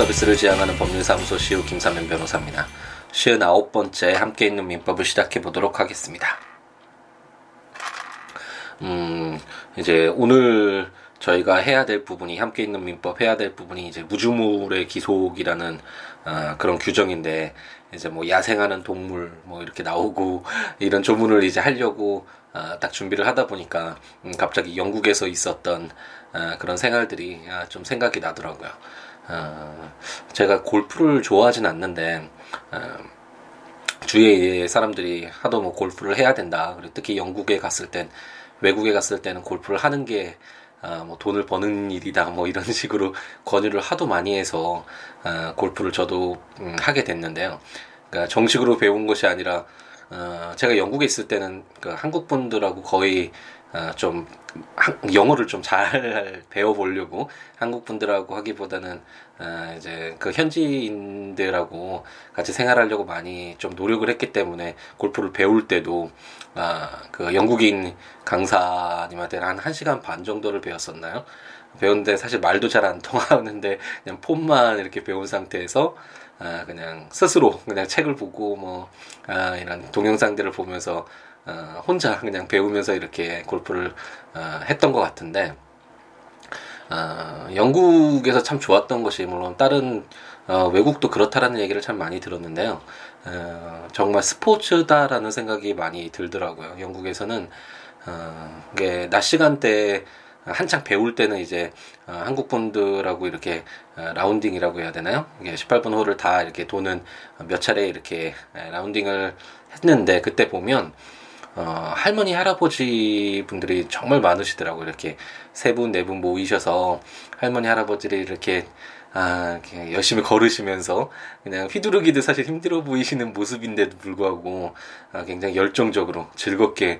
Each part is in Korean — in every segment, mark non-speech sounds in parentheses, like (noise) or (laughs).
서비스를 지향하는 법률사무소 시우 김사면 변호사입니다. 59번째 함께 있는 민법을 시작해 보도록 하겠습니다. 음, 이제 오늘 저희가 해야 될 부분이 함께 있는 민법 해야 될 부분이 이제 무주물의 기속이라는 어, 그런 규정인데 이제 뭐 야생하는 동물 뭐 이렇게 나오고 (laughs) 이런 조문을 이제 하려고 어, 딱 준비를 하다 보니까 음, 갑자기 영국에서 있었던 어, 그런 생활들이 아, 좀 생각이 나더라고요. 어, 제가 골프를 좋아하진 않는데 어, 주위에 사람들이 하도 뭐 골프를 해야 된다. 그리고 특히 영국에 갔을 땐 외국에 갔을 때는 골프를 하는 게 아, 뭐 돈을 버는 일이다 뭐 이런 (laughs) 식으로 권유를 하도 많이 해서 아, 골프를 저도 음, 하게 됐는데요. 그러니까 정식으로 배운 것이 아니라 어, 제가 영국에 있을 때는 그 한국 분들하고 거의 어, 좀 영어를 좀 잘 (laughs) 배워보려고 한국 분들하고 하기보다는 어, 이제 그 현지인들하고 같이 생활하려고 많이 좀 노력을 했기 때문에 골프를 배울 때도 아, 그 영국인 강사님한테는 한 1시간 반 정도를 배웠었나요? 배웠는데 사실 말도 잘 안 통하는데 그냥 폼만 이렇게 배운 상태에서 아, 그냥 스스로 그냥 책을 보고 뭐 아, 이런 동영상들을 보면서 어, 혼자 그냥 배우면서 이렇게 골프를 어, 했던 것 같은데 어, 영국에서 참 좋았던 것이 물론 다른 어, 외국도 그렇다라는 얘기를 참 많이 들었는데요. 어, 정말 스포츠다라는 생각이 많이 들더라고요. 영국에서는 어, 이게 낮 시간대 한창 배울 때는 이제 어, 한국 분들하고 이렇게 어, 라운딩이라고 해야 되나요? 이게 18번 홀을 다 이렇게 도는 몇 차례 이렇게 라운딩을 했는데 그때 보면 어, 할머니 할아버지 분들이 정말 많으시더라고요. 이렇게 세 분, 네 분 모이셔서 할머니 할아버지를 이렇게 아, 열심히 걸으시면서 그냥 휘두르기도 사실 힘들어 보이시는 모습인데도 불구하고 아, 굉장히 열정적으로 즐겁게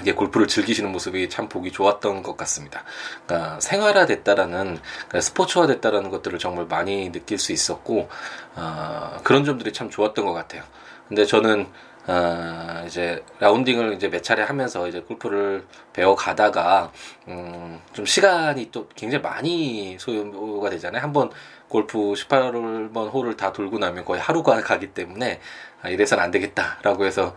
이게 골프를 즐기시는 모습이 참 보기 좋았던 것 같습니다. 그러니까 생활화 됐다라는 그러니까 스포츠화 됐다라는 것들을 정말 많이 느낄 수 있었고 어, 그런 점들이 참 좋았던 것 같아요. 근데 저는 어, 이제 라운딩을 이제 몇 차례 하면서 이제 골프를 배워 가다가 음, 좀 시간이 또 굉장히 많이 소요가 되잖아요. 한번 골프 18번 홀을 다 돌고 나면 거의 하루가 가기 때문에 아, 이래서는 안 되겠다라고 해서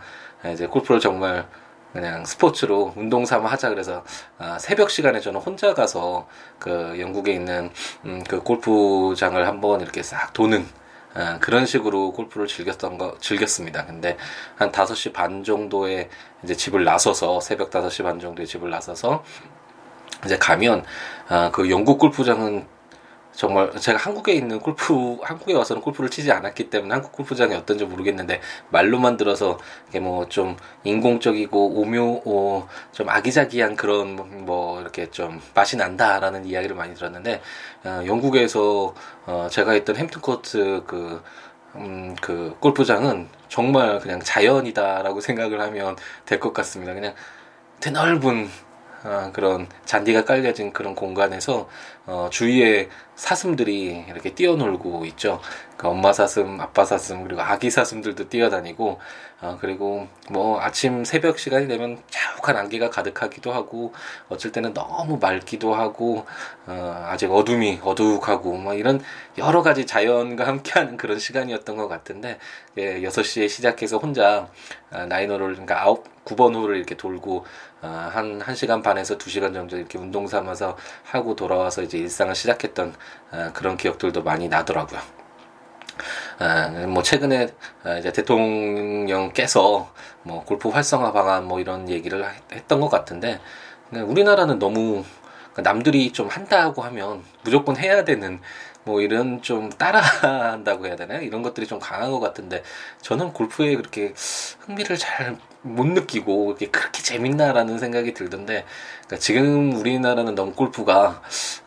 이제 골프를 정말 그냥 스포츠로 운동 삼아 하자 그래서 아, 새벽 시간에 저는 혼자 가서 그 영국에 있는 음, 그 골프장을 한번 이렇게 싹 도는 아, 그런 식으로 골프를 즐겼던 거 즐겼습니다. 근데 한 5시 반 정도에 이제 집을 나서서 새벽 5시 반 정도에 집을 나서서 이제 가면 아, 그 영국 골프장은 정말 제가 한국에 있는 골프 한국에 와서는 골프를 치지 않았기 때문에 한국 골프장이 어떤지 모르겠는데 말로만 들어서 이게 뭐 좀 인공적이고 오묘 오, 좀 아기자기한 그런 뭐 이렇게 좀 맛이 난다라는 이야기를 많이 들었는데 어, 영국에서 어, 제가 있던 햄튼 코트 그 음, 그 골프장은 정말 그냥 자연이다라고 생각을 하면 될 것 같습니다. 그냥 대넓은 어, 그런 잔디가 깔려진 그런 공간에서 어, 주위에 사슴들이 이렇게 뛰어놀고 있죠. 그 엄마 사슴, 아빠 사슴 그리고 아기 사슴들도 뛰어다니고 어, 그리고 뭐 아침 새벽 시간이 되면 자욱한 안개가 가득하기도 하고 어쩔 때는 너무 맑기도 하고 어, 아직 어둠이 어둑하고 뭐 이런 여러 가지 자연과 함께하는 그런 시간이었던 것 같은데 예, 6시에 시작해서 혼자 아, 나인홀을 그러니까 아홉 9번 홀을 이렇게 돌고 어, 한 1시간 반에서 2시간 정도 이렇게 운동 삼아서 하고 돌아와서 이제 일상을 시작했던 어, 그런 기억들도 많이 나더라고요. 아, 뭐 최근에 아, 이제 대통령께서 뭐 골프 활성화 방안 뭐 이런 얘기를 했던 것 같은데 우리나라는 너무 남들이 좀 한다고 하면 무조건 해야 되는 뭐 이런 좀 따라한다고 해야 되나요? 이런 것들이 좀 강한 것 같은데 저는 골프에 그렇게 흥미를 잘 못 느끼고 이게 그렇게 재밌나라는 생각이 들던데 그러니까 지금 우리나라는 너무 골프가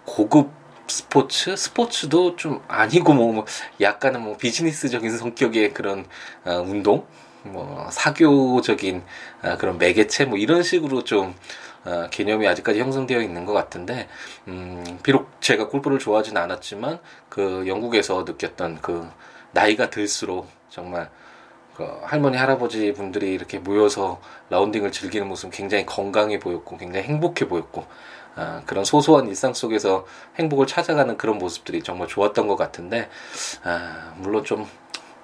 고급 스포츠 스포츠도 좀 아니고 뭐, 뭐 약간은 뭐 비즈니스적인 성격의 그런 어, 운동 뭐 사교적인 어, 그런 매개체 뭐 이런 식으로 좀 어, 개념이 아직까지 형성되어 있는 것 같은데 음, 비록 제가 골프를 좋아하진 않았지만 그 영국에서 느꼈던 그 나이가 들수록 정말 그 할머니 할아버지 분들이 이렇게 모여서 라운딩을 즐기는 모습 굉장히 건강해 보였고 굉장히 행복해 보였고 아, 그런 소소한 일상 속에서 행복을 찾아가는 그런 모습들이 정말 좋았던 것 같은데 아, 물론 좀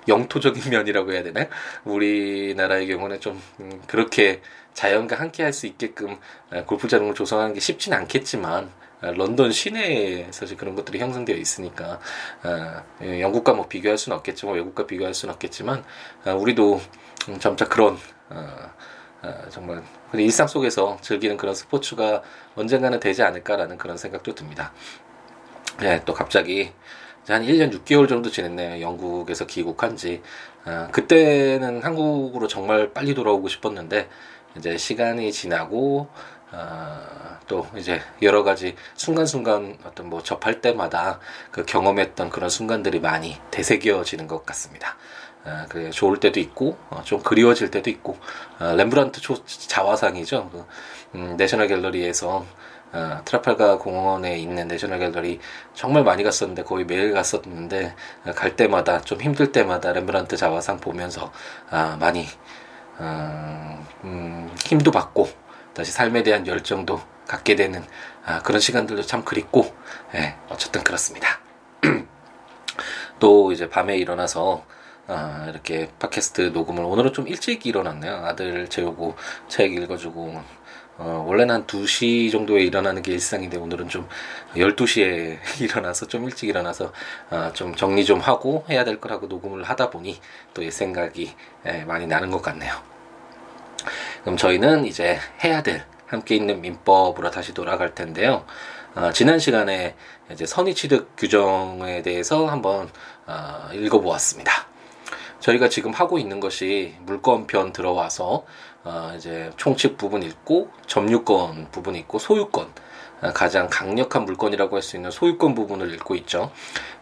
영토적인 (laughs) 면이라고 해야 되나? 우리나라의 경우는 좀 음, 그렇게 자연과 함께 할 수 있게끔 아, 골프장을 조성하는 게 쉽진 않겠지만 아, 런던 시내에서 그런 것들이 형성되어 있으니까 아, 예, 영국과 뭐 비교할 수는 없겠지만 외국과 비교할 수는 없겠지만 아, 우리도 점차 그런 정말 일상 속에서 즐기는 그런 스포츠가 언젠가는 되지 않을까라는 그런 생각도 듭니다. 네, 또 갑자기 한 1년 6개월 정도 지냈네요. 영국에서 귀국한 지. 아, 그때는 한국으로 정말 빨리 돌아오고 싶었는데, 이제 시간이 지나고, 아, 또 이제 여러 가지 순간순간 어떤 뭐 접할 때마다 그 경험했던 그런 순간들이 많이 되새겨지는 것 같습니다. 아, 그 좋을 때도 있고 어, 좀 그리워질 때도 있고 아, 렘브란트 초, 자화상이죠. 그, 음, 내셔널 갤러리에서 어, 트라팔가 공원에 있는 내셔널 갤러리 정말 많이 갔었는데 거의 매일 갔었는데 어, 갈 때마다 좀 힘들 때마다 렘브란트 자화상 보면서 아, 많이 어, 음, 힘도 받고 다시 삶에 대한 열정도 갖게 되는 아, 그런 시간들도 참 그립고 예, 어쨌든 그렇습니다. (clears throat) 또 이제 밤에 일어나서 아, 이렇게 팟캐스트 녹음을 오늘은 좀 일찍 일어났네요. 아들 재우고 책 읽어주고 어, 원래는 한 2시 정도에 일어나는 게 일상인데 오늘은 좀 12시에 (laughs) 일어나서 좀 일찍 일어나서 어, 좀 정리 좀 하고 해야 될 거라고 녹음을 하다 보니 또 이 생각이 예, 많이 나는 것 같네요. 그럼 저희는 이제 해야 될 함께 있는 민법으로 다시 돌아갈 텐데요. 어, 지난 시간에 이제 선의취득 규정에 대해서 한번 어, 읽어보았습니다. 저희가 지금 하고 있는 것이 물권편 들어와서 어, 이제 총칙 부분 있고 점유권 부분 있고 소유권 어, 가장 강력한 물건이라고 할 수 있는 소유권 부분을 읽고 있죠.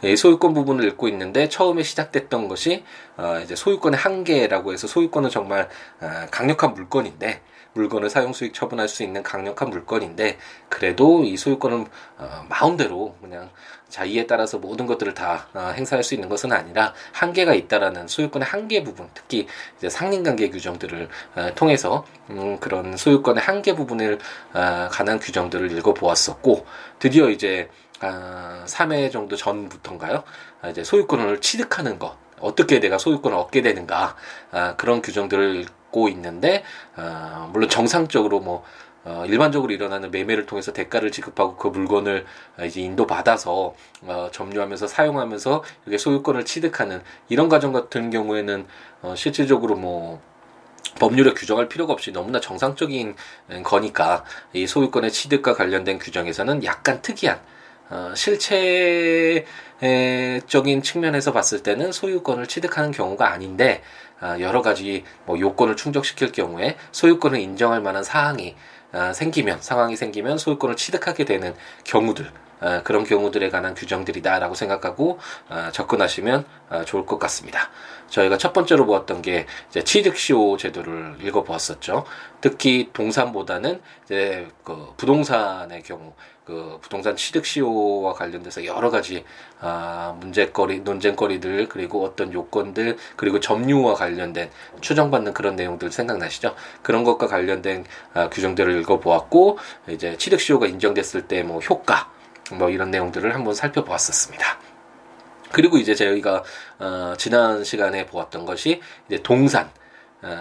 이 소유권 부분을 읽고 있는데 처음에 시작됐던 것이 어, 이제 소유권의 한계라고 해서 소유권은 정말 어, 강력한 물건인데 물건을 사용 수익 처분할 수 있는 강력한 물건인데 그래도 이 소유권을 어, 마음대로 그냥 자의에 따라서 모든 것들을 다 어, 행사할 수 있는 것은 아니라 한계가 있다라는 소유권의 한계 부분, 특히 이제 상린관계 규정들을 어, 통해서 음, 그런 소유권의 한계 부분을 어, 관한 규정들을 읽어보았었고 드디어 이제 아, 3회 정도 전부터인가요? 아, 이제 소유권을 취득하는 것. 어떻게 내가 소유권을 얻게 되는가 아, 그런 규정들을 읽고 있는데 아, 물론 정상적으로 뭐 어, 일반적으로 일어나는 매매를 통해서 대가를 지급하고 그 물건을 이제 인도받아서 어, 점유하면서 사용하면서 이게 소유권을 취득하는 이런 과정 같은 경우에는 어, 실질적으로 뭐 법률에 규정할 필요가 없이 너무나 정상적인 거니까 이 소유권의 취득과 관련된 규정에서는 약간 특이한 어, 실체적인 측면에서 봤을 때는 소유권을 취득하는 경우가 아닌데 어, 여러 가지 뭐 요건을 충족시킬 경우에 소유권을 인정할 만한 사항이 아, 생기면 상황이 생기면 소유권을 취득하게 되는 경우들 아, 그런 경우들에 관한 규정들이다라고 생각하고 아, 접근하시면 좋을 것 같습니다. 저희가 첫 번째로 보았던 게 이제 취득시효 제도를 읽어보았었죠. 특히 동산보다는 이제 그 부동산의 경우 그 부동산 취득시효와 관련돼서 여러 가지 아, 문제거리, 논쟁거리들 그리고 어떤 요건들 그리고 점유와 관련된 추정받는 그런 내용들 생각나시죠? 그런 것과 관련된 아, 규정들을 읽어보았고 이제 취득시효가 인정됐을 때 뭐 효과 뭐 이런 내용들을 한번 살펴보았었습니다. 그리고 이제 저희가 어, 지난 시간에 보았던 것이 이제 동산 어,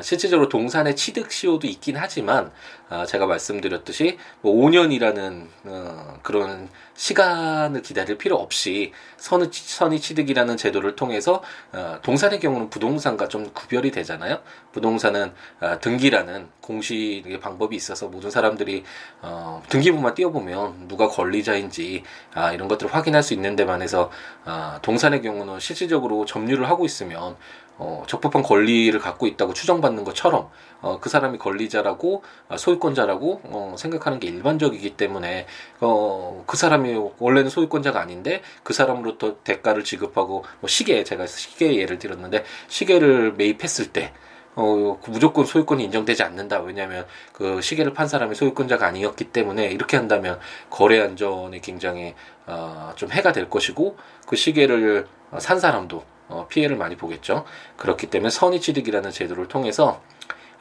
실질적으로 동산의 취득 시효도 있긴 하지만 어, 제가 말씀드렸듯이 뭐 5년이라는 어, 그런 시간을 기다릴 필요 없이 선의, 취득이라는 제도를 통해서 어, 동산의 경우는 부동산과 좀 구별이 되잖아요. 부동산은 어, 등기라는 공식의 방법이 있어서 모든 사람들이 어, 등기부만 띄워보면 누가 권리자인지 아, 이런 것들을 확인할 수 있는 데만 해서 아, 동산의 경우는 실질적으로 점유를 하고 있으면 어, 적법한 권리를 갖고 있다고 추정받는 것처럼 어, 그 사람이 권리자라고 아, 소유권자라고 어, 생각하는 게 일반적이기 때문에 어, 그 사람이 원래는 소유권자가 아닌데 그 사람으로부터 대가를 지급하고 뭐 시계 제가 시계 예를 들었는데 시계를 매입했을 때 어, 그 무조건 소유권이 인정되지 않는다. 왜냐하면 그 시계를 판 사람이 소유권자가 아니었기 때문에 이렇게 한다면 거래 안전에 굉장히 어, 좀 해가 될 것이고 그 시계를 산 사람도 어, 피해를 많이 보겠죠. 그렇기 때문에 선의 취득이라는 제도를 통해서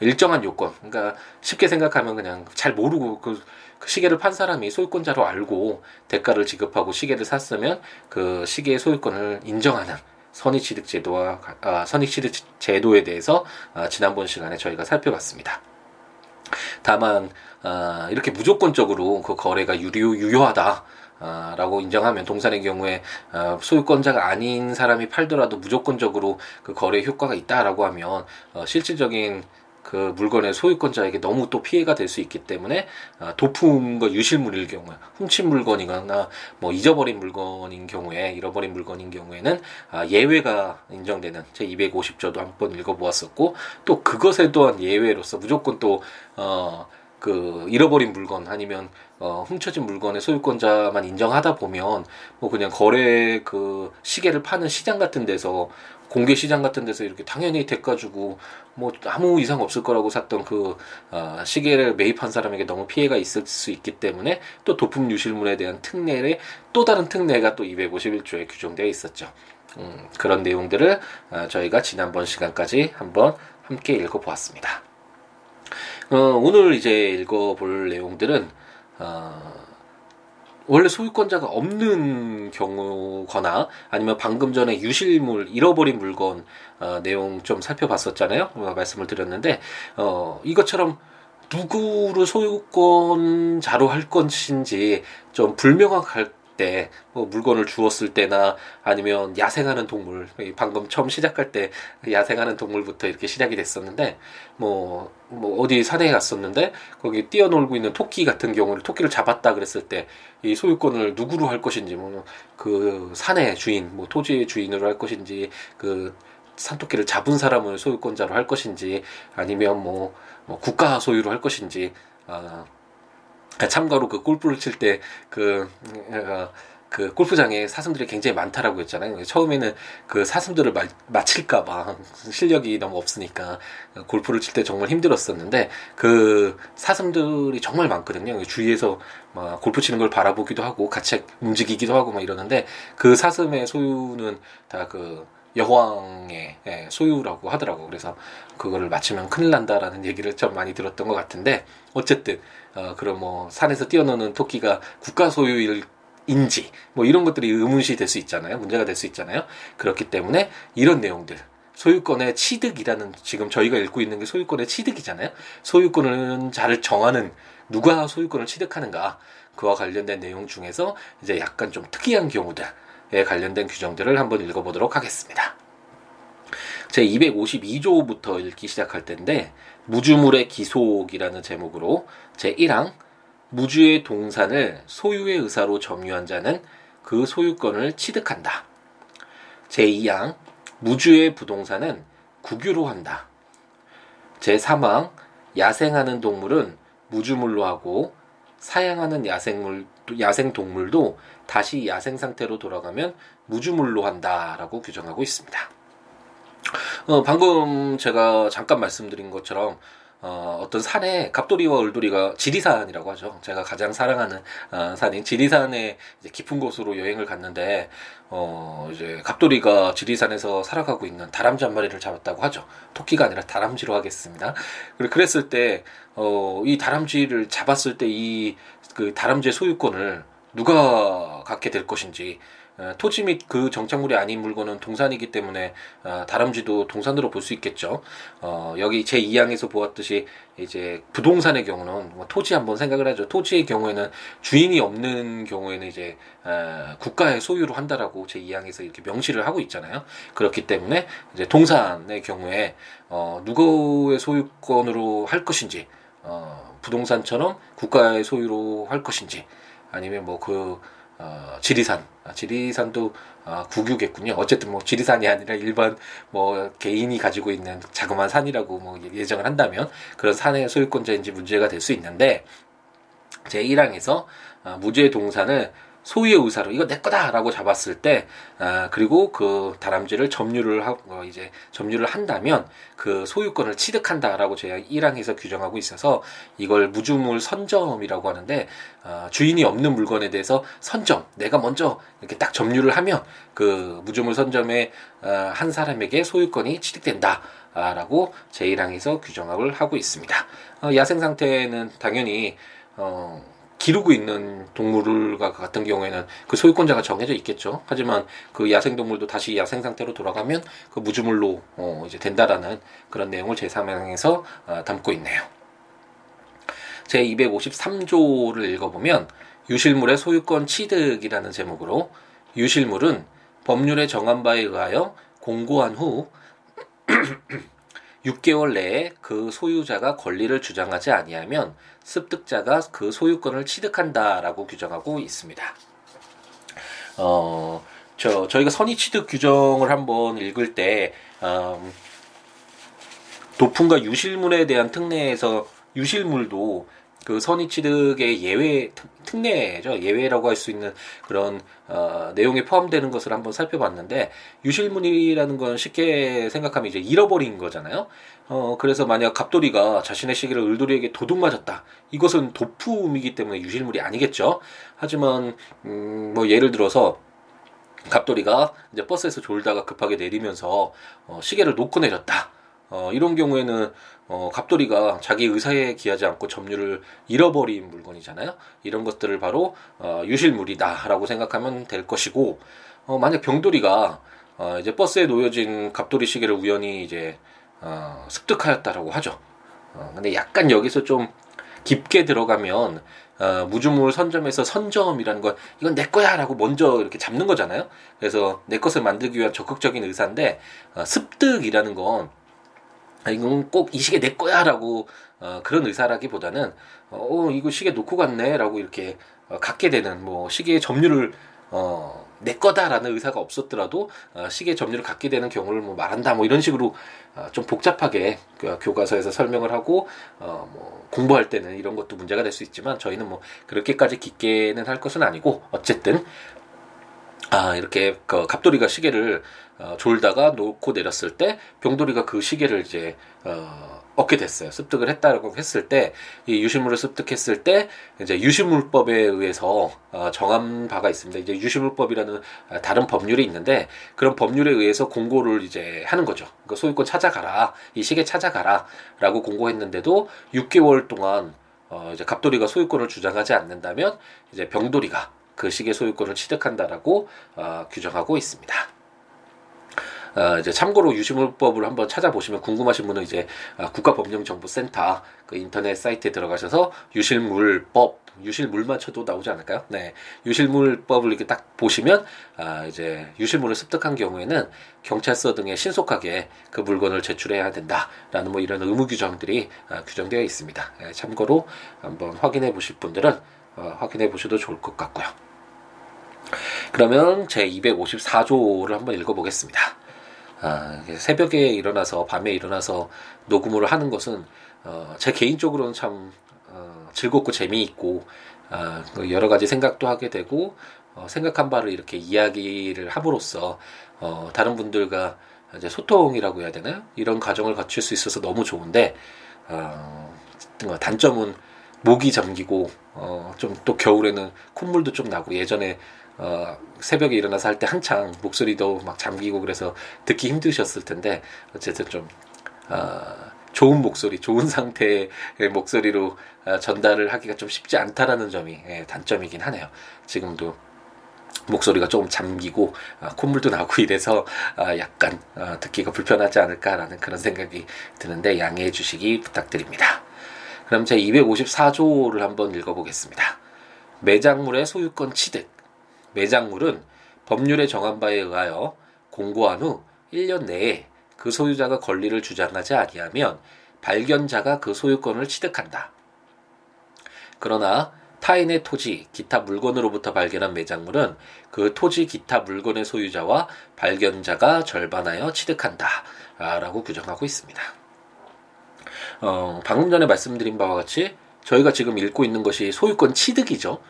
일정한 요건. 그러니까 쉽게 생각하면 그냥 잘 모르고 그, 그 시계를 판 사람이 소유권자로 알고 대가를 지급하고 시계를 샀으면 그 시계의 소유권을 인정하는 선의취득 제도와 아, 선의취득 제도에 대해서 아, 지난번 시간에 저희가 살펴봤습니다. 다만 아, 이렇게 무조건적으로 그 거래가 유료 유효하다. 아, 라고 인정하면 동산의 경우에 아, 소유권자가 아닌 사람이 팔더라도 무조건적으로 그 거래 효과가 있다라고 하면 어, 실질적인 그 물건의 소유권자에게 너무 또 피해가 될 수 있기 때문에 아, 도품과 유실물일 경우에 훔친 물건이거나 뭐 잊어버린 물건인 경우에 잃어버린 물건인 경우에는 아, 예외가 인정되는 제 250조도 한번 읽어보았었고 또 그것에 또한 예외로서 무조건 또 어. 그 잃어버린 물건 아니면 어 훔쳐진 물건의 소유권자만 인정하다 보면 뭐 그냥 거래 그 시계를 파는 시장 같은 데서 공개 시장 같은 데서 이렇게 당연히 대가 주고 뭐 아무 이상 없을 거라고 샀던 그 어, 시계를 매입한 사람에게 너무 피해가 있을 수 있기 때문에 또 도품 유실물에 대한 특례를 또 다른 특례가 또 251조에 규정되어 있었죠. 음, 그런 내용들을 어, 저희가 지난번 시간까지 한번 함께 읽어보았습니다. 어, 오늘 이제 읽어볼 내용들은 어, 원래 소유권자가 없는 경우거나 아니면 방금 전에 유실물 잃어버린 물건 어, 내용 좀 살펴봤었잖아요. 어, 말씀을 드렸는데 어, 이것처럼 누구를 소유권자로 할 것인지 좀 불명확할 때 뭐 물건을 주었을 때나 아니면 야생하는 동물 방금 처음 시작할 때 야생하는 동물부터 이렇게 시작이 됐었는데 뭐뭐 뭐 어디 산에 갔었는데 거기 뛰어놀고 있는 토끼 같은 경우를 토끼를 잡았다 그랬을 때 이 소유권을 누구로 할 것인지 뭐 그 산의 주인 뭐 토지의 주인으로 할 것인지 그 산토끼를 잡은 사람을 소유권자로 할 것인지 아니면 뭐, 뭐 국가 소유로 할 것인지 아 참고로 그 골프를 칠 때그 어, 그 골프장에 사슴들이 굉장히 많다라고 했잖아요. 처음에는 그 사슴들을 마, 맞힐까봐 실력이 너무 없으니까 골프를 칠 때 정말 힘들었었는데 그 사슴들이 정말 많거든요. 주위에서 막 골프 치는 걸 바라보기도 하고 같이 움직이기도 하고 막 이러는데 그 사슴의 소유는 다 그 여왕의 예, 소유라고 하더라고. 그래서 그거를 맞추면 큰일 난다라는 얘기를 좀 많이 들었던 것 같은데 어쨌든 어, 그럼 뭐 산에서 뛰어노는 토끼가 국가 소유일 인지 뭐 이런 것들이 의문시 될 수 있잖아요. 문제가 될 수 있잖아요. 그렇기 때문에 이런 내용들 소유권의 취득이라는 지금 저희가 읽고 있는 게 소유권의 취득이잖아요. 소유권은 잘 정하는 누가 소유권을 취득하는가 그와 관련된 내용 중에서 이제 약간 좀 특이한 경우들에 관련된 규정들을 한번 읽어보도록 하겠습니다. 제 252조부터 읽기 시작할 텐데 무주물의 기속이라는 제목으로 제 1항 무주의 동산을 소유의 의사로 점유한 자는 그 소유권을 취득한다. 제 2항 무주의 부동산은 국유로 한다. 제 3항 야생하는 동물은 무주물로 하고 사양하는 야생물 야생 동물도 다시 야생 상태로 돌아가면 무주물로 한다라고 규정하고 있습니다. 어, 방금 제가 잠깐 말씀드린 것처럼 어, 어떤 산에 갑돌이와 을돌이가 지리산이라고 하죠. 제가 가장 사랑하는 어, 산인 지리산의 깊은 곳으로 여행을 갔는데 어, 이제 갑돌이가 지리산에서 살아가고 있는 다람쥐 한 마리를 잡았다고 하죠. 토끼가 아니라 다람쥐로 하겠습니다. 그리고 그랬을 때 어, 이 다람쥐를 잡았을 때 이 그 다람쥐의 소유권을 누가 갖게 될 것인지 어, 토지 및 그 정착물이 아닌 물건은 동산이기 때문에 어, 다람쥐도 동산으로 볼 수 있겠죠. 어, 여기 제 2항에서 보았듯이 이제 부동산의 경우는 뭐 토지 한번 생각을 하죠. 토지의 경우에는 주인이 없는 경우에는 이제 어, 국가의 소유로 한다라고 제 2항에서 이렇게 명시를 하고 있잖아요. 그렇기 때문에 이제 동산의 경우에 어, 누구의 소유권으로 할 것인지 어, 부동산처럼 국가의 소유로 할 것인지 아니면 뭐그 어, 지리산, 아, 지리산도 어, 국유겠군요. 어쨌든 뭐 지리산이 아니라 일반 뭐 개인이 가지고 있는 자그마한 산이라고 뭐 예정을 한다면 그런 산의 소유권자인지 문제가 될 수 있는데 제 1항에서 어, 무죄 동산을 소유의 의사로 이거 내 거다라고 잡았을 때 아, 그리고 그 다람쥐를 점유를 하고 어, 이제 점유를 한다면 그 소유권을 취득한다라고 제가 1항에서 규정하고 있어서 이걸 무주물 선점이라고 하는데 아, 주인이 없는 물건에 대해서 선점 내가 먼저 이렇게 딱 점유를 하면 그 무주물 선점에 아, 한 사람에게 소유권이 취득된다. 라고 제1항에서 규정을 하고 있습니다. 어, 야생 상태는 당연히 어, 기르고 있는 동물과 같은 경우에는 그 소유권자가 정해져 있겠죠. 하지만 그 야생 동물도 다시 야생 상태로 돌아가면 그 무주물로 어, 이제 된다라는 그런 내용을 제3항에서 어, 담고 있네요. 제 253조를 읽어보면 유실물의 소유권 취득이라는 제목으로 유실물은 법률에 정한 바에 의하여 공고한 후 (clears throat) 6개월 내에 그 소유자가 권리를 주장하지 아니하면 습득자가 그 소유권을 취득한다라고 규정하고 있습니다. 어, 저 저희가 선의 취득 규정을 한번 읽을 때 음, 도품과 유실물에 대한 특례에서 유실물도 그 선의 취득의 예외 특례죠 예외라고 할 수 있는 그런 어, 내용에 포함되는 것을 한번 살펴봤는데 유실물이라는 건 쉽게 생각하면 이제 잃어버린 거잖아요. 어 그래서 만약 갑돌이가 자신의 시계를 을돌이에게 도둑 맞았다. 이것은 도품이기 때문에 유실물이 아니겠죠. 하지만 음 뭐 예를 들어서 갑돌이가 이제 버스에서 졸다가 급하게 내리면서 어, 시계를 놓고 내렸다. 어, 이런 경우에는 어, 갑돌이가 자기 의사에 기하지 않고 점유를 잃어버린 물건이잖아요. 이런 것들을 바로 어, 유실물이다라고 생각하면 될 것이고 어, 만약 병돌이가 어, 이제 버스에 놓여진 갑돌이 시계를 우연히 이제 어, 습득하였다라고 하죠. 어, 근데 약간 여기서 좀 깊게 들어가면 어, 무주물 선점에서 선점이라는 건 이건 내 거야라고 먼저 이렇게 잡는 거잖아요. 그래서 내 것을 만들기 위한 적극적인 의사인데 어, 습득이라는 건 아, 이건 꼭 이 시계 내 거야라고 어, 그런 의사라기보다는 어 이거 시계 놓고 갔네라고 이렇게 어, 갖게 되는 뭐 시계의 점유를 어, 내 거다라는 의사가 없었더라도 어, 시계 점유를 갖게 되는 경우를 뭐 말한다 뭐 이런 식으로 어, 좀 복잡하게 그 교과서에서 설명을 하고 어, 뭐 공부할 때는 이런 것도 문제가 될 수 있지만 저희는 뭐 그렇게까지 깊게는 할 것은 아니고 어쨌든 아 이렇게 그 갑돌이가 시계를 어, 졸다가 놓고 내렸을 때 병돌이가 그 시계를 이제 어, 얻게 됐어요. 습득을 했다라고 했을 때 이 유실물을 습득했을 때 이제 유실물법에 의해서 어, 정한 바가 있습니다. 이제 유실물법이라는 다른 법률이 있는데 그런 법률에 의해서 공고를 이제 하는 거죠. 그 소유권 찾아가라, 이 시계 찾아가라라고 공고했는데도 6개월 동안 어, 이제 갑돌이가 소유권을 주장하지 않는다면 이제 병돌이가 그 시계 소유권을 취득한다라고 어, 규정하고 있습니다. 어, 이제 참고로 유실물법을 한번 찾아보시면 궁금하신 분은 이제 어, 국가법령정보센터 그 인터넷 사이트에 들어가셔서 유실물법 유실물만 쳐도 나오지 않을까요? 네, 유실물법을 이렇게 딱 보시면 아 이제 유실물을 습득한 경우에는 경찰서 등에 신속하게 그 물건을 제출해야 된다라는 뭐 이런 의무 규정들이 아, 규정되어 있습니다. 네, 참고로 한번 확인해 보실 분들은 어, 확인해 보셔도 좋을 것 같고요. 그러면 제 254조를 한번 읽어보겠습니다. 아, 새벽에 일어나서 밤에 일어나서 녹음을 하는 것은 어, 제 개인적으로는 참 어, 즐겁고 재미있고 아, 그 여러 가지 생각도 하게 되고 어, 생각한 바를 이렇게 이야기를 함으로써 어, 다른 분들과 이제 소통이라고 해야 되나요? 이런 과정을 갖출 수 있어서 너무 좋은데 어, 단점은 목이 잠기고 어, 좀 또 겨울에는 콧물도 좀 나고 예전에 어, 새벽에 일어나서 할 때 한창 목소리도 막 잠기고 그래서 듣기 힘드셨을 텐데 어쨌든 좀 어, 좋은 목소리, 좋은 상태의 목소리로 어, 전달을 하기가 좀 쉽지 않다라는 점이 예, 단점이긴 하네요. 지금도 목소리가 조금 잠기고 어, 콧물도 나고 이래서 어, 약간 어, 듣기가 불편하지 않을까라는 그런 생각이 드는데 양해해 주시기 부탁드립니다. 그럼 제 254조를 한번 읽어보겠습니다. 매장물의 소유권 취득. 매장물은 법률에 정한 바에 의하여 공고한 후 1년 내에 그 소유자가 권리를 주장하지 아니하면 발견자가 그 소유권을 취득한다. 그러나 타인의 토지, 기타 물건으로부터 발견한 매장물은 그 토지, 기타 물건의 소유자와 발견자가 절반하여 취득한다. 라고 규정하고 있습니다. 어, 방금 전에 말씀드린 바와 같이 저희가 지금 읽고 있는 것이 소유권 취득이죠.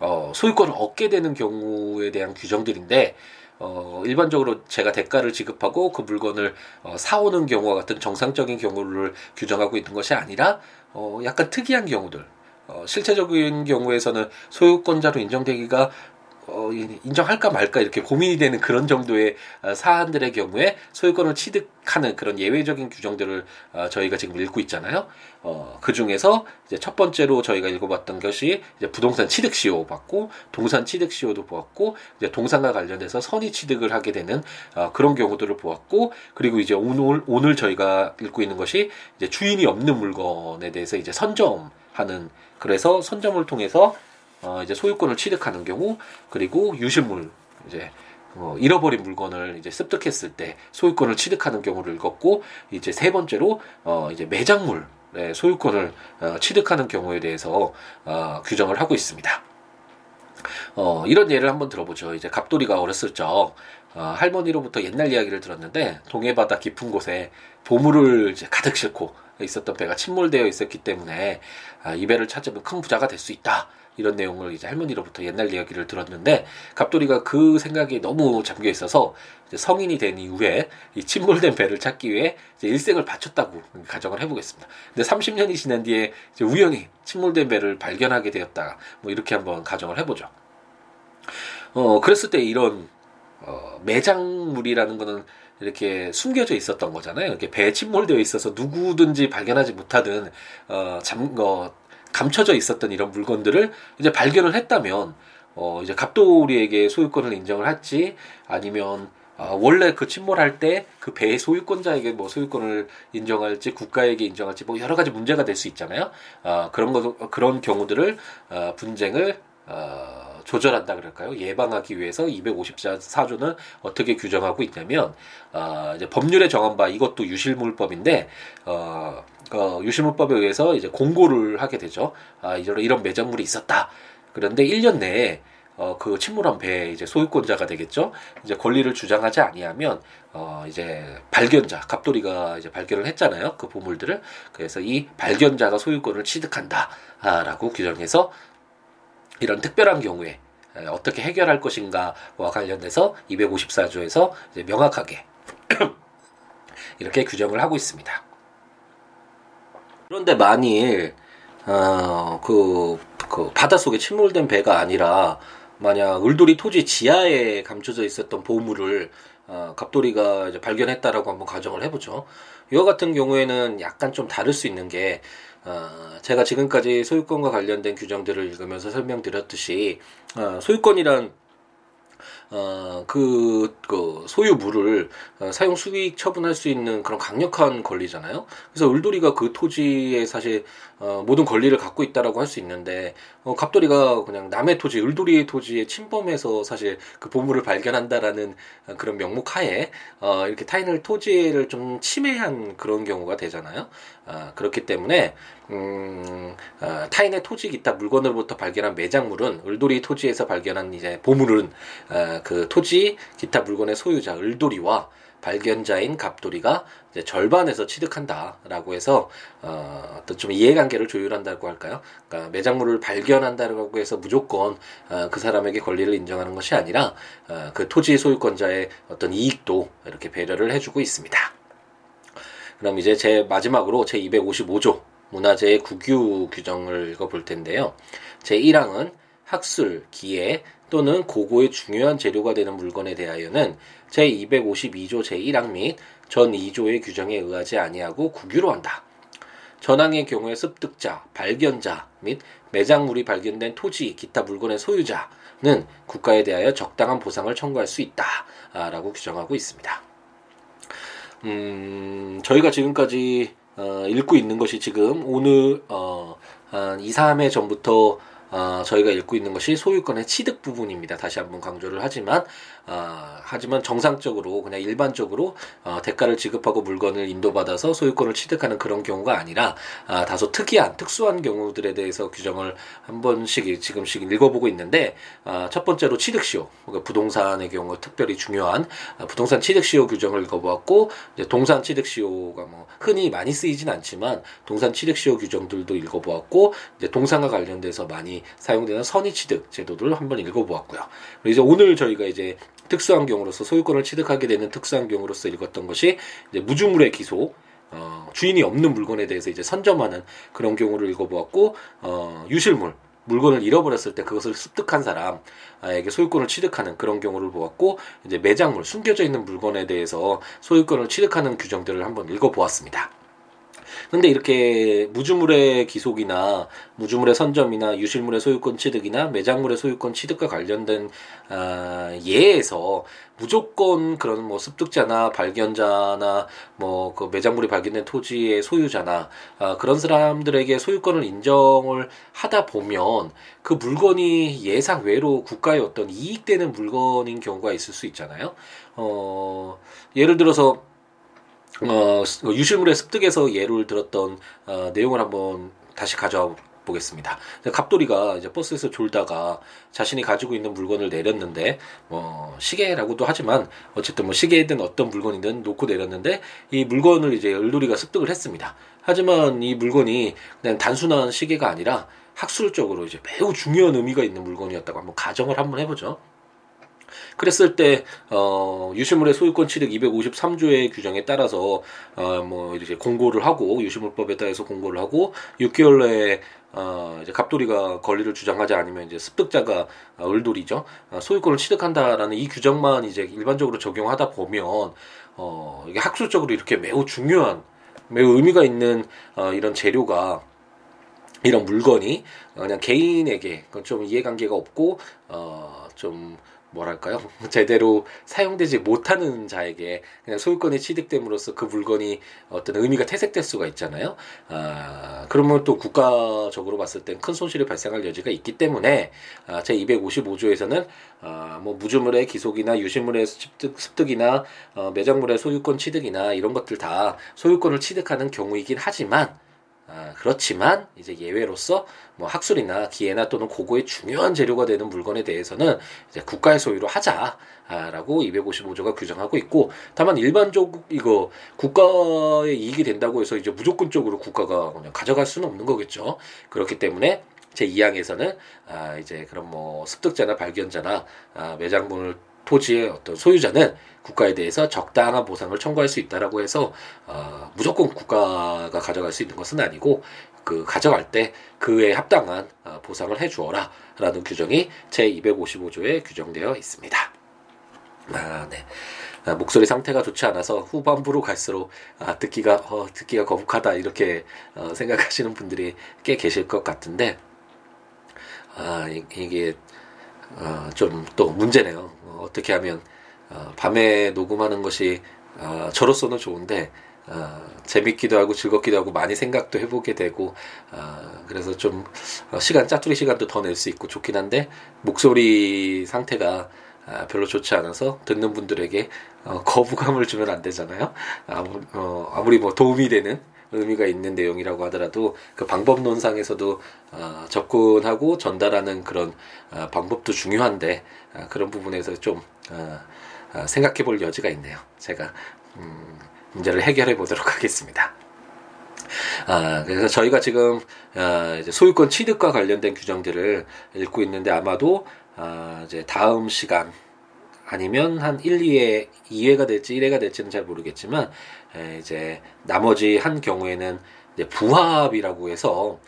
어, 소유권을 얻게 되는 경우에 대한 규정들인데 어, 일반적으로 제가 대가를 지급하고 그 물건을 어, 사오는 경우와 같은 정상적인 경우를 규정하고 있는 것이 아니라 어, 약간 특이한 경우들. 어, 실체적인 경우에서는 소유권자로 인정되기가 어, 인정할까 말까 이렇게 고민이 되는 그런 정도의 어, 사안들의 경우에 소유권을 취득하는 그런 예외적인 규정들을 어, 저희가 지금 읽고 있잖아요. 어, 그 중에서 이제 첫 번째로 저희가 읽어봤던 것이 이제 부동산 취득 시효 받고 동산 취득 시효도 보았고 이제 동산과 관련해서 선의 취득을 하게 되는 어, 그런 경우들을 보았고 그리고 이제 오늘 오늘 저희가 읽고 있는 것이 이제 주인이 없는 물건에 대해서 이제 선점하는 그래서 선점을 통해서 어, 이제 소유권을 취득하는 경우 그리고 유실물 이제 어, 잃어버린 물건을 이제 습득했을 때 소유권을 취득하는 경우를 읽었고 이제 세 번째로 어, 이제 매장물 의 소유권을 어, 취득하는 경우에 대해서 어, 규정을 하고 있습니다. 어, 이런 예를 한번 들어보죠. 이제 갑돌이가 어렸을 적 어, 할머니로부터 옛날 이야기를 들었는데 동해바다 깊은 곳에 보물을 이제 가득 싣고 있었던 배가 침몰되어 있었기 때문에 아, 이 배를 찾으면 큰 부자가 될 수 있다. 이런 내용을 이제 할머니로부터 옛날 이야기를 들었는데 갑돌이가 그 생각에 너무 잠겨 있어서 성인이 된 이후에 이 침몰된 배를 찾기 위해 일생을 바쳤다고 가정을 해보겠습니다. 근데 30년이 지난 뒤에 우연히 침몰된 배를 발견하게 되었다. 뭐 이렇게 한번 가정을 해보죠. 어 그랬을 때 이런 어, 매장물이라는 거는 이렇게 숨겨져 있었던 거잖아요. 이렇게 배에 침몰되어 있어서 누구든지 발견하지 못하든 어, 잠, 어, 감춰져 있었던 이런 물건들을 이제 발견을 했다면 어 이제 갑돌이에게 소유권을 인정을 할지 아니면 어, 원래 그 침몰할 때 그 배의 소유권자에게 뭐 소유권을 인정할지 국가에게 인정할지 뭐 여러 가지 문제가 될 수 있잖아요. 어, 그런 거 그런 경우들을 어, 분쟁을 어, 조절한다 그럴까요? 예방하기 위해서 254조는 어떻게 규정하고 있냐면 어, 이제 법률에 정한 바 이것도 유실물법인데 어, 어, 유실물법에 의해서 이제 공고를 하게 되죠. 아, 이런, 이런 매장물이 있었다. 그런데 1년 내에 어, 그 침몰한 배의 이제 소유권자가 되겠죠. 이제 권리를 주장하지 아니하면 어, 이제 발견자, 갑돌이가 이제 발견을 했잖아요. 그 보물들을. 그래서 이 발견자가 소유권을 취득한다라고 규정해서 이런 특별한 경우에 어떻게 해결할 것인가와 관련돼서 254조에서 이제 명확하게 (clears throat) 이렇게 규정을 하고 있습니다. 그런데 만일 어 그 그 바닷속에 침몰된 배가 아니라 만약 울돌이 토지 지하에 감춰져 있었던 보물을 어, 갑돌이가 이제 발견했다라고 한번 가정을 해보죠. 이와 같은 경우에는 약간 좀 다를 수 있는 게 어, 제가 지금까지 소유권과 관련된 규정들을 읽으면서 설명드렸듯이 어, 소유권이란 어, 그, 그, 소유물을 어, 사용 수익 처분할 수 있는 그런 강력한 권리잖아요. 그래서 을돌이가 그 토지에 사실, 어, 모든 권리를 갖고 있다라고 할 수 있는데, 어, 갑돌이가 그냥 남의 토지, 을돌이의 토지에 침범해서 사실 그 보물을 발견한다라는 그런 명목 하에, 어, 이렇게 타인을 토지를 좀 침해한 그런 경우가 되잖아요. 어, 그렇기 때문에, 음, 어, 타인의 토지 기타 물건으로부터 발견한 매장물은 을돌이 토지에서 발견한 이제 보물은 어, 그 토지 기타 물건의 소유자 을돌이와 발견자인 갑돌이가 이제 절반에서 취득한다라고 해서 어, 어떤 좀 이해관계를 조율한다고 할까요? 그러니까 매장물을 발견한다고 해서 무조건 어, 그 사람에게 권리를 인정하는 것이 아니라 어, 그 토지 소유권자의 어떤 이익도 이렇게 배려를 해주고 있습니다. 그럼 이제 제 마지막으로 제 255조 문화재의 국유 규정을 읽어볼 텐데요. 제 1항은 학술, 기회 또는 고고의 중요한 재료가 되는 물건에 대하여는 제252조 제1항 및 전 2조의 규정에 의하지 아니하고 국유로 한다. 전항의 경우에 습득자, 발견자 및 매장물이 발견된 토지, 기타 물건의 소유자는 국가에 대하여 적당한 보상을 청구할 수 있다라고 규정하고 있습니다. 음, 저희가 지금까지 어, 읽고 있는 것이 지금 오늘 어, 한 2, 3회 전부터 어, 저희가 읽고 있는 것이 소유권의 취득 부분입니다. 다시 한번 강조를 하지만 어, 하지만 정상적으로 그냥 일반적으로 어, 대가를 지급하고 물건을 인도받아서 소유권을 취득하는 그런 경우가 아니라 아, 다소 특이한 특수한 경우들에 대해서 규정을 한 번씩 지금씩 읽어보고 있는데 아, 첫 번째로 취득시효 그러니까 부동산의 경우 특별히 중요한 아, 부동산 취득시효 규정을 읽어보았고 이제 동산 취득시효가 뭐 흔히 많이 쓰이진 않지만 동산 취득시효 규정들도 읽어보았고 이제 동산과 관련돼서 많이 사용되는 선의취득 제도들을 한번 읽어보았고요. 그리고 이제 오늘 저희가 이제 특수한 경우로서 소유권을 취득하게 되는 특수한 경우로서 읽었던 것이 이제 무주물의 기소, 어, 주인이 없는 물건에 대해서 이제 선점하는 그런 경우를 읽어보았고, 어, 유실물, 물건을 잃어버렸을 때 그것을 습득한 사람에게 소유권을 취득하는 그런 경우를 보았고 이제 매장물 숨겨져 있는 물건에 대해서 소유권을 취득하는 규정들을 한번 읽어보았습니다. 근데 이렇게 무주물의 기속이나 무주물의 선점이나 유실물의 소유권 취득이나 매장물의 소유권 취득과 관련된 아, 예에서 무조건 그런 뭐 습득자나 발견자나 뭐 그 매장물이 발견된 토지의 소유자나 아, 그런 사람들에게 소유권을 인정을 하다 보면 그 물건이 예상 외로 국가의 어떤 이익되는 물건인 경우가 있을 수 있잖아요. 어, 예를 들어서 어, 유실물의 습득에서 예를 들었던 어, 내용을 한번 다시 가져와 보겠습니다. 갑돌이가 이제 버스에서 졸다가 자신이 가지고 있는 물건을 내렸는데 뭐 시계라고도 하지만 어쨌든 뭐 시계든 어떤 물건이든 놓고 내렸는데 이 물건을 이제 을돌이가 습득을 했습니다. 하지만 이 물건이 그냥 단순한 시계가 아니라 학술적으로 이제 매우 중요한 의미가 있는 물건이었다고 한번 가정을 한번 해보죠. 그랬을 때, 어, 유실물의 소유권 취득 253조의 규정에 따라서, 어, 뭐, 이제 공고를 하고, 유실물법에 따라서 공고를 하고, 6개월 내에, 어, 이제 갑돌이가 권리를 주장하지 않으면 이제 습득자가 어, 을돌이죠. 어, 소유권을 취득한다라는 이 규정만 이제 일반적으로 적용하다 보면, 어, 이게 학술적으로 이렇게 매우 중요한, 매우 의미가 있는, 어, 이런 재료가 이런 물건이 그냥 개인에게 좀 이해관계가 없고 어좀 뭐랄까요 (laughs) 제대로 사용되지 못하는 자에게 그냥 소유권이 취득됨으로써 그 물건이 어떤 의미가 퇴색될 수가 있잖아요. 아 그러면 또 국가적으로 봤을 땐 큰 손실이 발생할 여지가 있기 때문에 아, 제 255조에서는 아, 뭐 무주물의 기속이나 유실물의 습득, 습득이나 어, 매장물의 소유권 취득이나 이런 것들 다 소유권을 취득하는 경우이긴 하지만 아, 그렇지만 이제 예외로서 뭐 학술이나 기회나 또는 고고의 중요한 재료가 되는 물건에 대해서는 이제 국가의 소유로 하자라고 255조가 규정하고 있고 다만 일반적 이거 국가의 이익이 된다고 해서 이제 무조건적으로 국가가 그냥 가져갈 수는 없는 거겠죠. 그렇기 때문에 제 2항에서는 아 이제 그런 뭐 습득자나 발견자나 아 매장물을 토지의 어떤 소유자는 국가에 대해서 적당한 보상을 청구할 수 있다라고 해서 어, 무조건 국가가 가져갈 수 있는 것은 아니고 그 가져갈 때 그에 합당한 어, 보상을 해주어라라는 규정이 제 255조에 규정되어 있습니다. 아, 네. 아, 목소리 상태가 좋지 않아서 후반부로 갈수록 아, 듣기가 어, 듣기가 거북하다 이렇게 어, 생각하시는 분들이 꽤 계실 것 같은데 아, 이, 이게 어, 좀또 문제네요. 어, 떻게 하면 어, 밤에 녹음하는 것이 어, 저로서는 좋은데 어, 재밌기도 하고 즐겁기도 하고 많이 생각도 해보게 되고 어, 그래서 좀 어, 시간 짜투리 시간도 더 낼 수 있고 좋긴 한데 목소리 상태가 아, 별로 좋지 않아서 듣는 분들에게 어, 거부감을 주면 안 되잖아요. 아무, 어, 아무리 뭐 도움이 되는 의미가 있는 내용이라고 하더라도 그 방법론상에서도 어, 접근하고 전달하는 그런 어, 방법도 중요한데 어, 그런 부분에서 좀 어, 어, 생각해 볼 여지가 있네요. 제가 음, 문제를 해결해 보도록 하겠습니다. 아, 그래서 저희가 지금 어, 이제 소유권 취득과 관련된 규정들을 읽고 있는데 아마도 어, 이제 다음 시간 아니면 한 1, 2회, 2회가 될지 1회가 될지는 잘 모르겠지만 에, 이제 나머지 한 경우에는 부합이라고 해서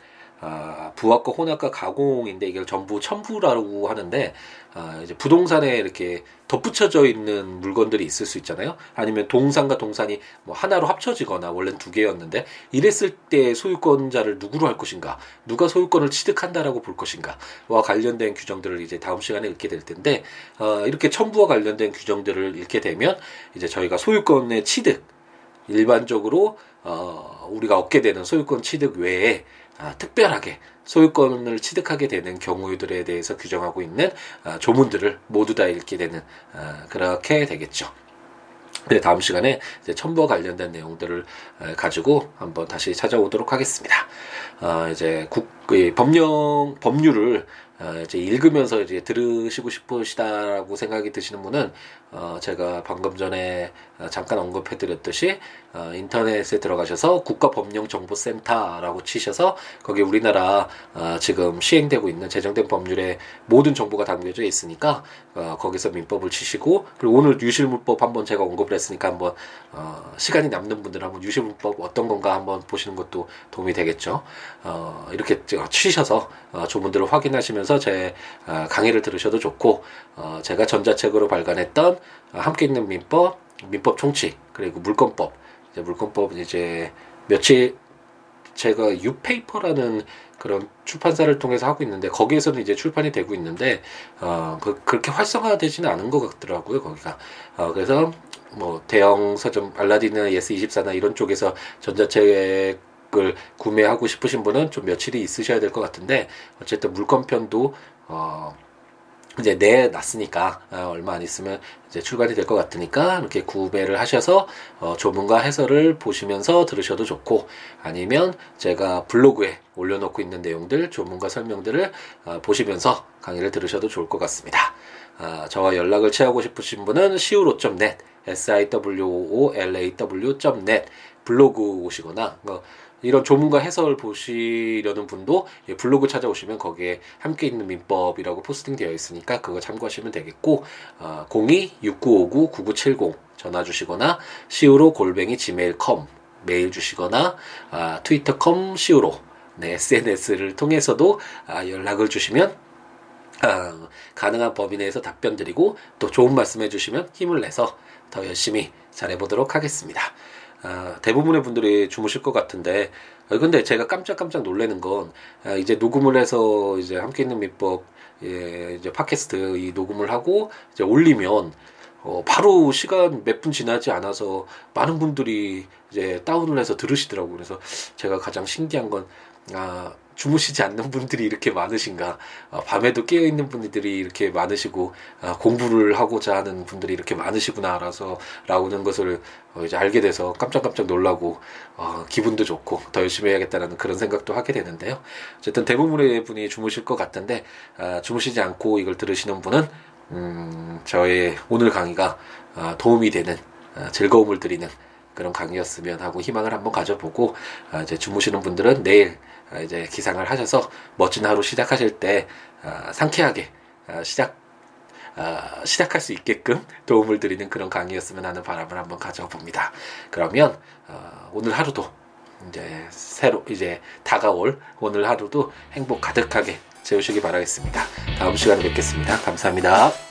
아, 부합과 혼합과 가공인데 이걸 전부 첨부라고 하는데 아, 이제 부동산에 이렇게 덧붙여져 있는 물건들이 있을 수 있잖아요. 아니면 동산과 동산이 뭐 하나로 합쳐지거나 원래는 두 개였는데 이랬을 때 소유권자를 누구로 할 것인가, 누가 소유권을 취득한다라고 볼 것인가와 관련된 규정들을 이제 다음 시간에 읽게 될 텐데 어, 이렇게 첨부와 관련된 규정들을 읽게 되면 이제 저희가 소유권의 취득 일반적으로 어, 우리가 얻게 되는 소유권 취득 외에 아, 특별하게 소유권을 취득하게 되는 경우들에 대해서 규정하고 있는 아, 조문들을 모두 다 읽게 되는 아, 그렇게 되겠죠. 네, 다음 시간에 이제 첨부와 관련된 내용들을 가지고 한번 다시 찾아오도록 하겠습니다. 아, 이제 국, 법령, 법률을 어, 이제 읽으면서 이제 들으시고 싶으시다라고 생각이 드시는 분은 어, 제가 방금 전에 어, 잠깐 언급해드렸듯이 어, 인터넷에 들어가셔서 국가법령정보센터라고 치셔서 거기 우리나라 어, 지금 시행되고 있는 제정된 법률의 모든 정보가 담겨져 있으니까 어, 거기서 민법을 치시고 그리고 오늘 유실물법 한번 제가 언급을 했으니까 한번 어, 시간이 남는 분들 한번 유실물법 어떤 건가 한번 보시는 것도 도움이 되겠죠. 어, 이렇게 치셔서 어, 조문들을 확인하시면서 제 어, 강의를 들으셔도 좋고 어, 제가 전자책으로 발간했던 어, 함께 있는 민법, 민법 총칙 그리고 물권법. 이제 물권법 이제 며칠 제가 유페이퍼라는 그런 출판사를 통해서 하고 있는데 거기에서는 이제 출판이 되고 있는데 어 그, 그렇게 활성화되지는 않은 것 같더라고요 거기가. 어 그래서 뭐 대형 서점 알라딘이나 예스24나 이런 쪽에서 전자책을 구매하고 싶으신 분은 좀 며칠이 있으셔야 될 것 같은데 어쨌든 물권편도 어 이제 내놨으니까 어, 얼마 안 있으면 이제 출간이 될 것 같으니까 이렇게 구매를 하셔서 어, 조문과 해설을 보시면서 들으셔도 좋고 아니면 제가 블로그에 올려놓고 있는 내용들 조문과 설명들을 어, 보시면서 강의를 들으셔도 좋을 것 같습니다. 어, 저와 연락을 취하고 싶으신 분은 siwo.net siwoolaw.net 블로그 오시거나 뭐 이런 조문과 해설 보시려는 분도 블로그 찾아오시면 거기에 함께 있는 민법이라고 포스팅 되어 있으니까 그거 참고하시면 되겠고 어, 02-6959-9970 전화 주시거나 시우로 골뱅이 gmail.com 메일 주시거나 아, 트위터컴 시우로 네, SNS를 통해서도 아, 연락을 주시면 아, 가능한 범위 내에서 답변 드리고 또 좋은 말씀 해주시면 힘을 내서 더 열심히 잘해보도록 하겠습니다. 아, 대부분의 분들이 주무실 것 같은데 아, 근데 제가 깜짝깜짝 놀라는 건 아, 이제 녹음을 해서 이제 함께 있는 민법 예, 이제 팟캐스트 이 녹음을 하고 이제 올리면 어, 바로 시간 몇 분 지나지 않아서 많은 분들이 이제 다운을 해서 들으시더라고요. 그래서 제가 가장 신기한 건 아, 주무시지 않는 분들이 이렇게 많으신가, 어, 밤에도 깨어 있는 분들이 이렇게 많으시고 어, 공부를 하고자 하는 분들이 이렇게 많으시구나라서 라고는 것을 어, 이제 알게 돼서 깜짝깜짝 놀라고 어, 기분도 좋고 더 열심히 해야겠다라는 그런 생각도 하게 되는데요. 어쨌든 대부분의 분이 주무실 것 같은데 아, 주무시지 않고 이걸 들으시는 분은 음, 저의 오늘 강의가 아, 도움이 되는 아, 즐거움을 드리는 그런 강의였으면 하고 희망을 한번 가져보고 아, 이제 주무시는 분들은 내일 아, 이제 기상을 하셔서 멋진 하루 시작하실 때 아, 상쾌하게 시작 시작할 수 있게끔 도움을 드리는 그런 강의였으면 하는 바람을 한번 가져봅니다. 그러면 어, 오늘 하루도 이제 새로 이제 다가올 오늘 하루도 행복 가득하게 채우시기 바라겠습니다. 다음 시간에 뵙겠습니다. 감사합니다.